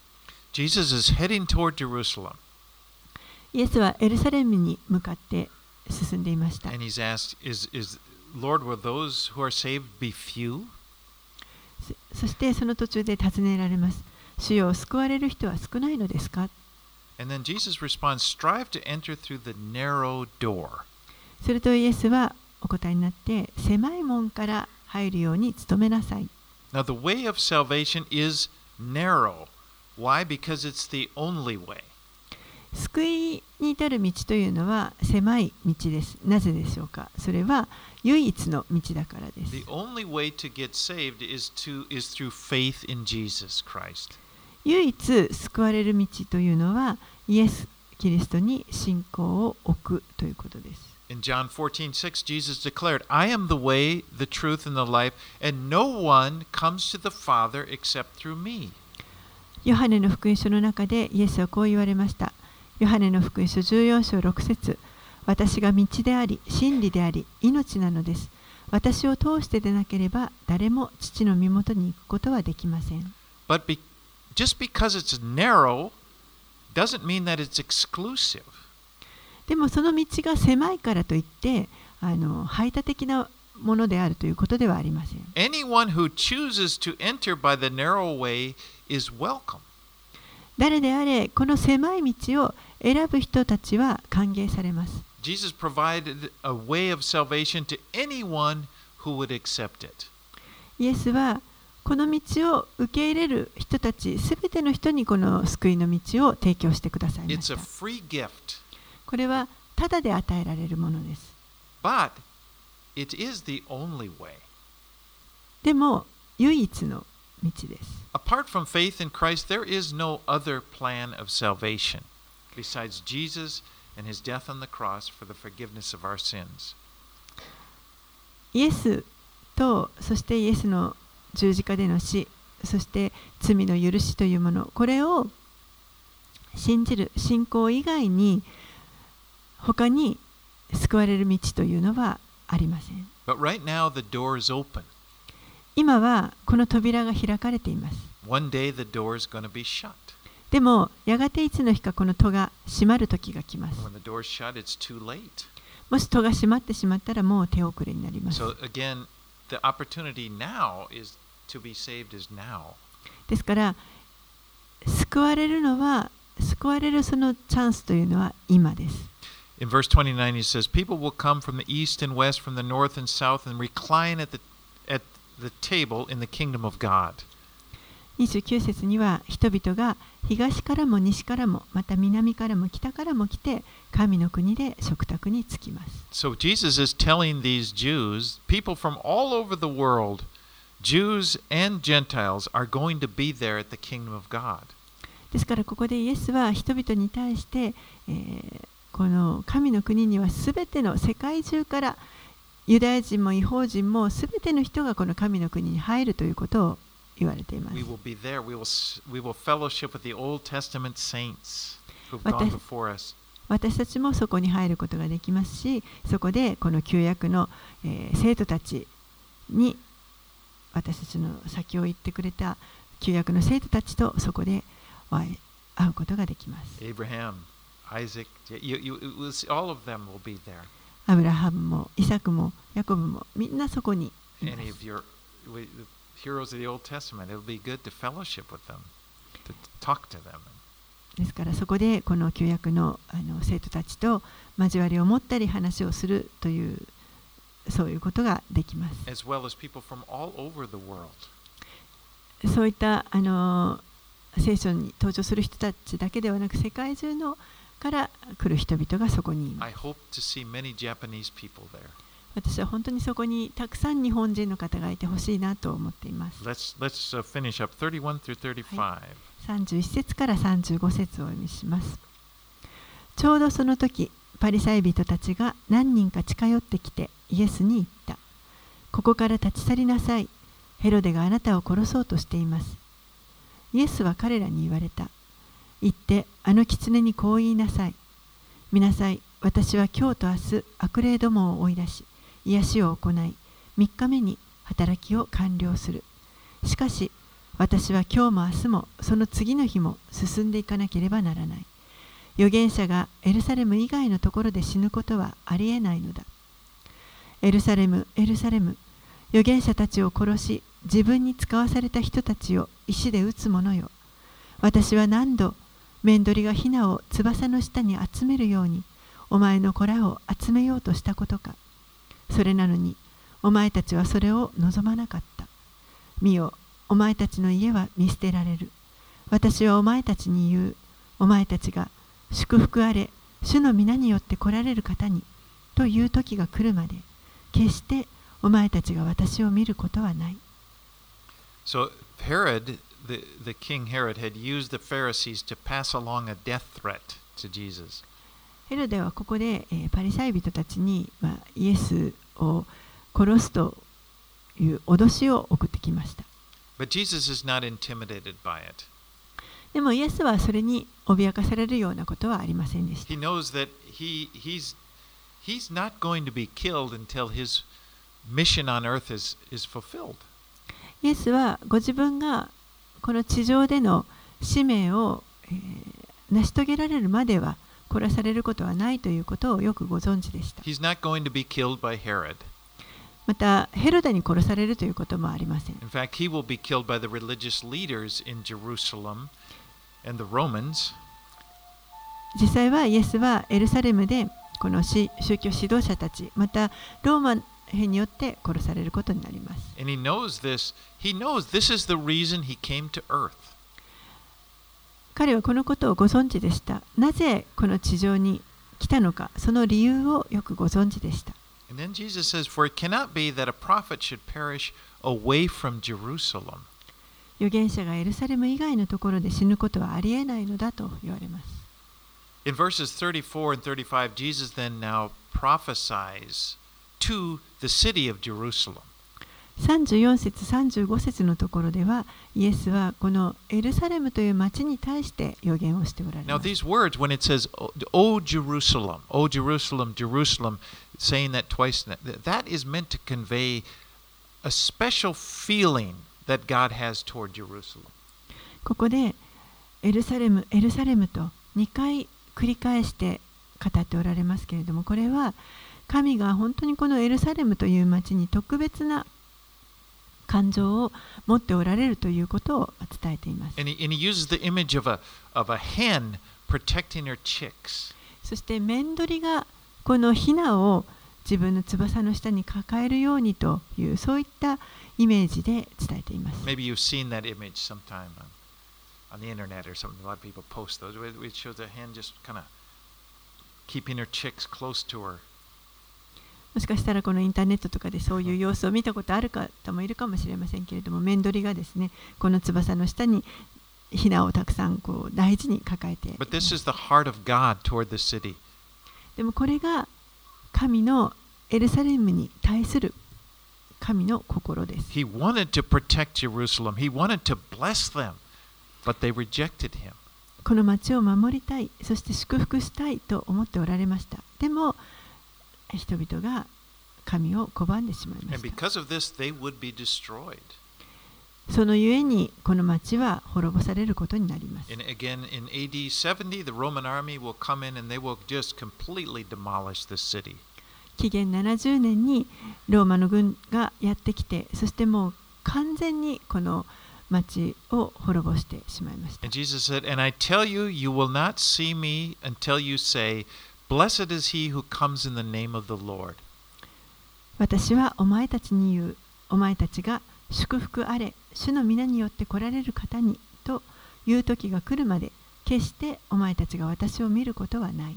Jesus is heading toward Jerusalem. イエスはエルサレムに向かって進んでいました。And he's asked, is, is, Lord, will those who are saved be few? そしてその途中で尋ねられます。主よ救われる人は少ないのですか？And then Jesus responds, strive to enter through the narrow door. するとイエスはお答えになって狭い門から入るように努めなさい。Now the way of salvation is narrow. Why? Because it's the only way. 救いに至る道というのは狭い道です。なぜでしょうかそれは唯一の道だからです。The only way to get saved is, to, is through faith in Jesus Christ. 唯一救われる道というのはイエス・キリストに信仰を置くということです。In John 14:6, Jesus declared, I am the way, the truth, and the life, and no one comes to the Father except through me. ヨハネの福音書の中でイエスはこう言われました。ヨハネの福音書14章6節私が道であり、真理であり、命なのです。私を通してでなければ誰も父の身元に行くことはできません。But be, just because it's narrow doesn't mean that it's exclusive. でもその道が狭いからといってあの排他的なものであるということではありません。Anyone who chooses to enter by the narrow way is welcome. 誰であれ、この狭い道を選ぶ人たちは歓迎されます。Jesus provided a way of salvation to anyone who would accept it. イエスはこの道を受け入れる人たち、すべての人にこの救いの道を提供してくださいました。これはただで与えられるものです。But it is the only way. でも、唯一の道です。Apart from faith in Christ, there is no other plan of salvation besides Jesus and his death on the cross for the forgiveness of our sins. イエスと、そしてイエスの十字架での死そして罪の許しというものこれを信じる信仰以外にほかに救われる道というのはありません。But right、now the door is open. 今はこの扉が開かれています。One day the door is be shut. でもやがていつの日かこの戸が閉まる時が来ます。When the door is shut, it's too late. もし戸が閉まってしまったらもう手遅れになります。So again, the opportunity now is to be saved is now. ですから、救われるのは、救われるそのチャンスというのは今です。In verse 29, he says, People will come from the east and west, from the north and south, and recline at the, at the table in the kingdom of God. 29節には人々が東からも西からもまた南からも北からも来て神の国で食卓に着きます。So Jesus is telling these Jews, people from all over the world, Jews and Gentiles are going to be there at the kingdom of God. ですからここでイエスは人々に対して、えー、この神の国にはすべての世界中からユダヤ人も違法人もすべての人がこの神の国に入るということを言われています。私たちもそこに入ることができますしそこでこの旧約の、えー生徒たちに私たちの先を行ってくれた旧約の生徒たちとそこで会うことができます。アブラハム、もイサクも、ヤコブも、みんなそこにいます。ですからそこでこの旧約の,あの生徒たちと交わりを持ったり話をするという。そういうことができます。as well as people from all over the world. そういったあの聖書に登場する人たちだけではなく世界中のから来る人々がそこにいます。私は本当にそこにたくさん日本人の方がいてほしいなと思っています。Let's let's uh, finish up 31 through 35. 31節から35節をお読みします。ちょうどその時、パリサイ人たちが何人か近寄ってきてイエスに言った。ここから立ち去りなさい。ヘロデがあなたを殺そうとしています。イエスは彼らに言われた。行ってあの狐にこう言いなさい。見なさい。私は今日と明日悪霊どもを追い出し、癒しを行い、3日目に働きを完了する。しかし、私は今日も明日もその次の日も進んでいかなければならない。預言者がエルサレム以外のところで死ぬことはありえないのだ。エルサレム、エルサレム、預言者たちを殺し、自分に使わされた人たちを石で撃つ者よ。私は何度、面取りがヒナを翼の下に集めるように、お前の子らを集めようとしたことか。それなのに、お前たちはそれを望まなかった。見よ、お前たちの家は見捨てられる。私はお前たちに言う。お前たちが祝福あれ、主の皆によって来られる方に、という時が来るまで、決してお前たちが私を見ることはない。So Herod, the, the king Herod, had used the Pharisees to pass along a death threat to Jesus. ヘロデはここで、えーパリサイ人たちに、まあ、イエスを殺すという脅しを送ってきました。But Jesus is not intimidated by it. でも、イエスはそれに脅かされるようなことはありませんでした。イエスはご自分がこの地上での使命を、成し遂げられるまでは殺されることはないということをよくご存知でした。また、ヘロダに殺されるということもありません。In fact, he will be killed by the religious leaders in Jerusalem. 実際はイエスはエルサレムでこのし宗教指導者たちまたローマ兵によって殺されることになります。And he knows this. He knows this is the reason he came to earth. 彼はこのことをご存知でした。なぜこの地上に来たのか、その理由をよくご存知でした。And then Jesus says, For it cannot be that a prophet should perish away from Jerusalem. 預言者がエルサレム以外のところで死ぬことはありえないのだと言われます。In verses 34 and 35, Jesus then now prophesies to the city of Jerusalem. 34節35節のところではイエスはこのエルサレムという町に対して予言をしておられ Now, ます these words, when it says, O, o Jerusalem, O Jerusalem, Jerusalem, saying that twice, that, that is meant to convey a special feeling that God has toward Jerusalem. ここでエルサレムエルサレムと2回繰り返して語っておられますけれどもこれは神が本当にこのエルサレムという町に特別な感情を持っておられるということを伝えています。And he, and he uses the image of a, of a hen protecting her chicks. そして面取りがこのヒナを自分の翼の下に抱えるようにというそういったイメージで伝えています。Maybe you've seen that image sometime on, on the internet or something. A lot of people post those. It shows a hen just kind of keeping her chicks close to her. もしかしたらこのインターネットとかでそういう様子を見たことある方もいるかもしれませんけれども面取りがですねこの翼の下にヒナをたくさんこう大事に抱えて But す this is the heart of God toward the city. でもこれが神のエルサレムに対する神の心です He wanted to protect Jerusalem. He wanted to bless them, but they rejected him. この町を守りたいそして祝福したいと思っておられましたでも人々が神を拒んでしまいま And した because of this, they would be destroyed. そのゆえにこの町は滅ぼされることになります again, in AD 70, the Roman army will come in and they will just completely demolish this city. 紀元70年にローマの軍がやってきてそしてもう完全にこの町を滅ぼしてしまいました And Jesus said, And I tell you, you will not see me until you say, Blessed is he who comes in the name of the Lord. 私はお前たちに言うお前たちが祝福あれ主の皆によって来られる方にという時が来るまで決してお前たちが私を見ることはない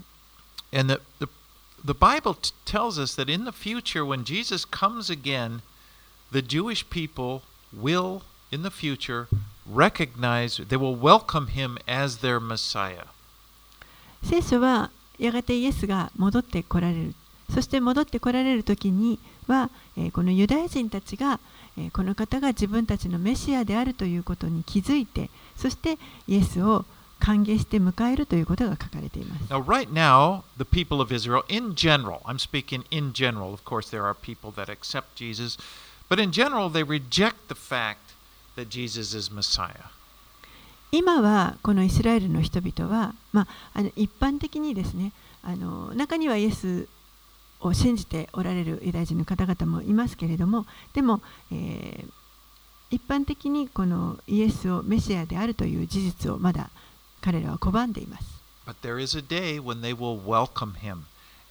And the, the, the Bible tells us that in the future, when Jesus comes again, the Jewish people will, in the future, recognize, they will welcome him as their Messiah. 聖書はやがてイエスが戻ってこられるそして戻ってこられる時には、えーこのユダヤ人たちが、えーこの方が自分たちのメシアであるということに気づいてそしてイエスを歓迎して迎えるということが書かれています Now, right now, the people of Israel, in general, I'm speaking in general, of course, there are people that accept Jesus, but in general, they reject the fact that Jesus is Messiah. 今はこのイスラエルの人々は、まあ、あの一般的にですねあの中にはイエスを信じておられるユダヤ人の方々もいますけれどもでも、えー一般的にこのイエスをメシアであるという事実をまだ彼らは拒んでいます But there is a day when they will welcome him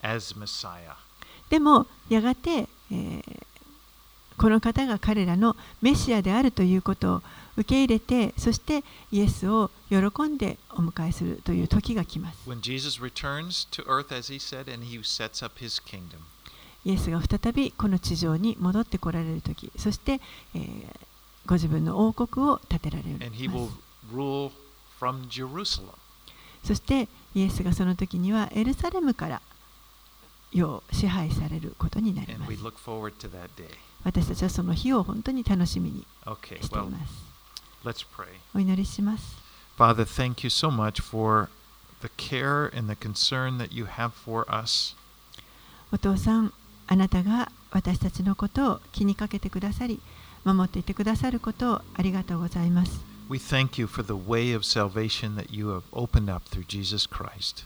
as Messiah. でもやがて、えーこの方が彼らのメシアであるということを受け入れてそしてイエスを喜んでお迎えするという時が来ます When Jesus returns to earth, as he said, and he sets up his kingdom. イエスが再びこの地上に戻ってこられる時そして、えーご自分の王国を建てられる And he will rule from Jerusalem. そしてイエスがその時にはエルサレムから世を支配されることになり And ま we す look forward to that day. 私たちはその日を本当に楽しみにしています let's pray. お祈りします Father, thank you so much for the care and the concern that you have for us. お父さんあなたが私たちのことを気にかけてくださり守っていてくださることをありがとうございます We thank you for the way of salvation that you have opened up through Jesus Christ.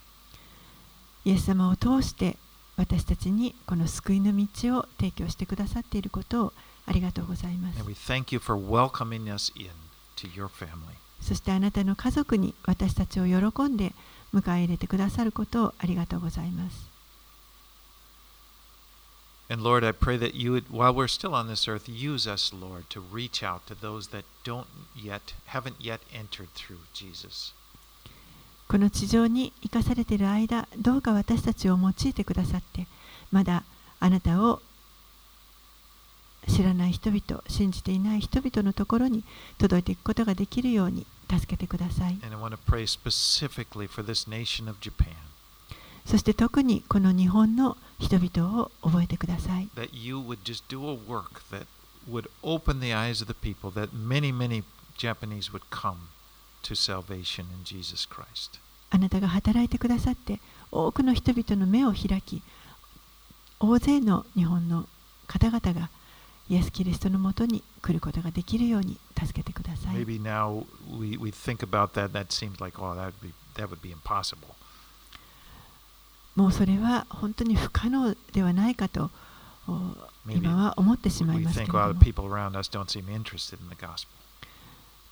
イエス様を通して私たちにこの救いの道を提供してくださっていることをありがとうございます And we thank you for welcoming us in. そしてあなたの家族に私たちを喜んで迎え入れてくださることをありがとうございます。And Lord, I pray that you would, while we're still on this earth, use us, Lord, to reach out to those that don't yet, haven't yet entered through Jesus. この地上に生かされている間、どうか私たちを用いてくださって、まだあなたを知らない人々、信じていない人々のところに届いていくことができるように助けてください。そして特にこの日本の人々を覚えてください。あなたが働いてくださって、多くの人々の目を開き、大勢の日本の方々が、イエス・キリストのもとに来ることができるように助けてください。もうそれは本当に不可能ではないかと今は思ってしまいまし。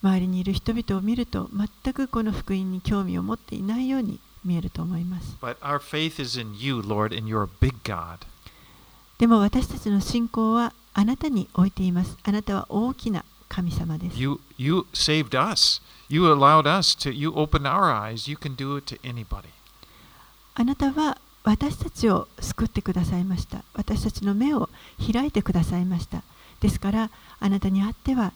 周りにいる人々を見ると全くこの福音に興味を持っていないように見えると思います。でも私たちの信仰はあなたに置いています。あなたは大きな神様です。You, you saved us. You allowed us to, you opened our eyes. You can do it to anybody. あなたは私たちを救ってくださいました。私たちの目を開いてくださいました。ですから、あなたにあっては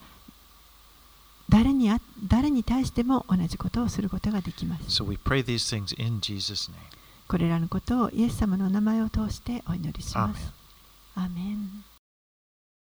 誰にあ誰に対しても同じことをすることができます。So we pray these things in Jesus' name. これらのことをイエス様のお名前を通してお祈りします。アーメン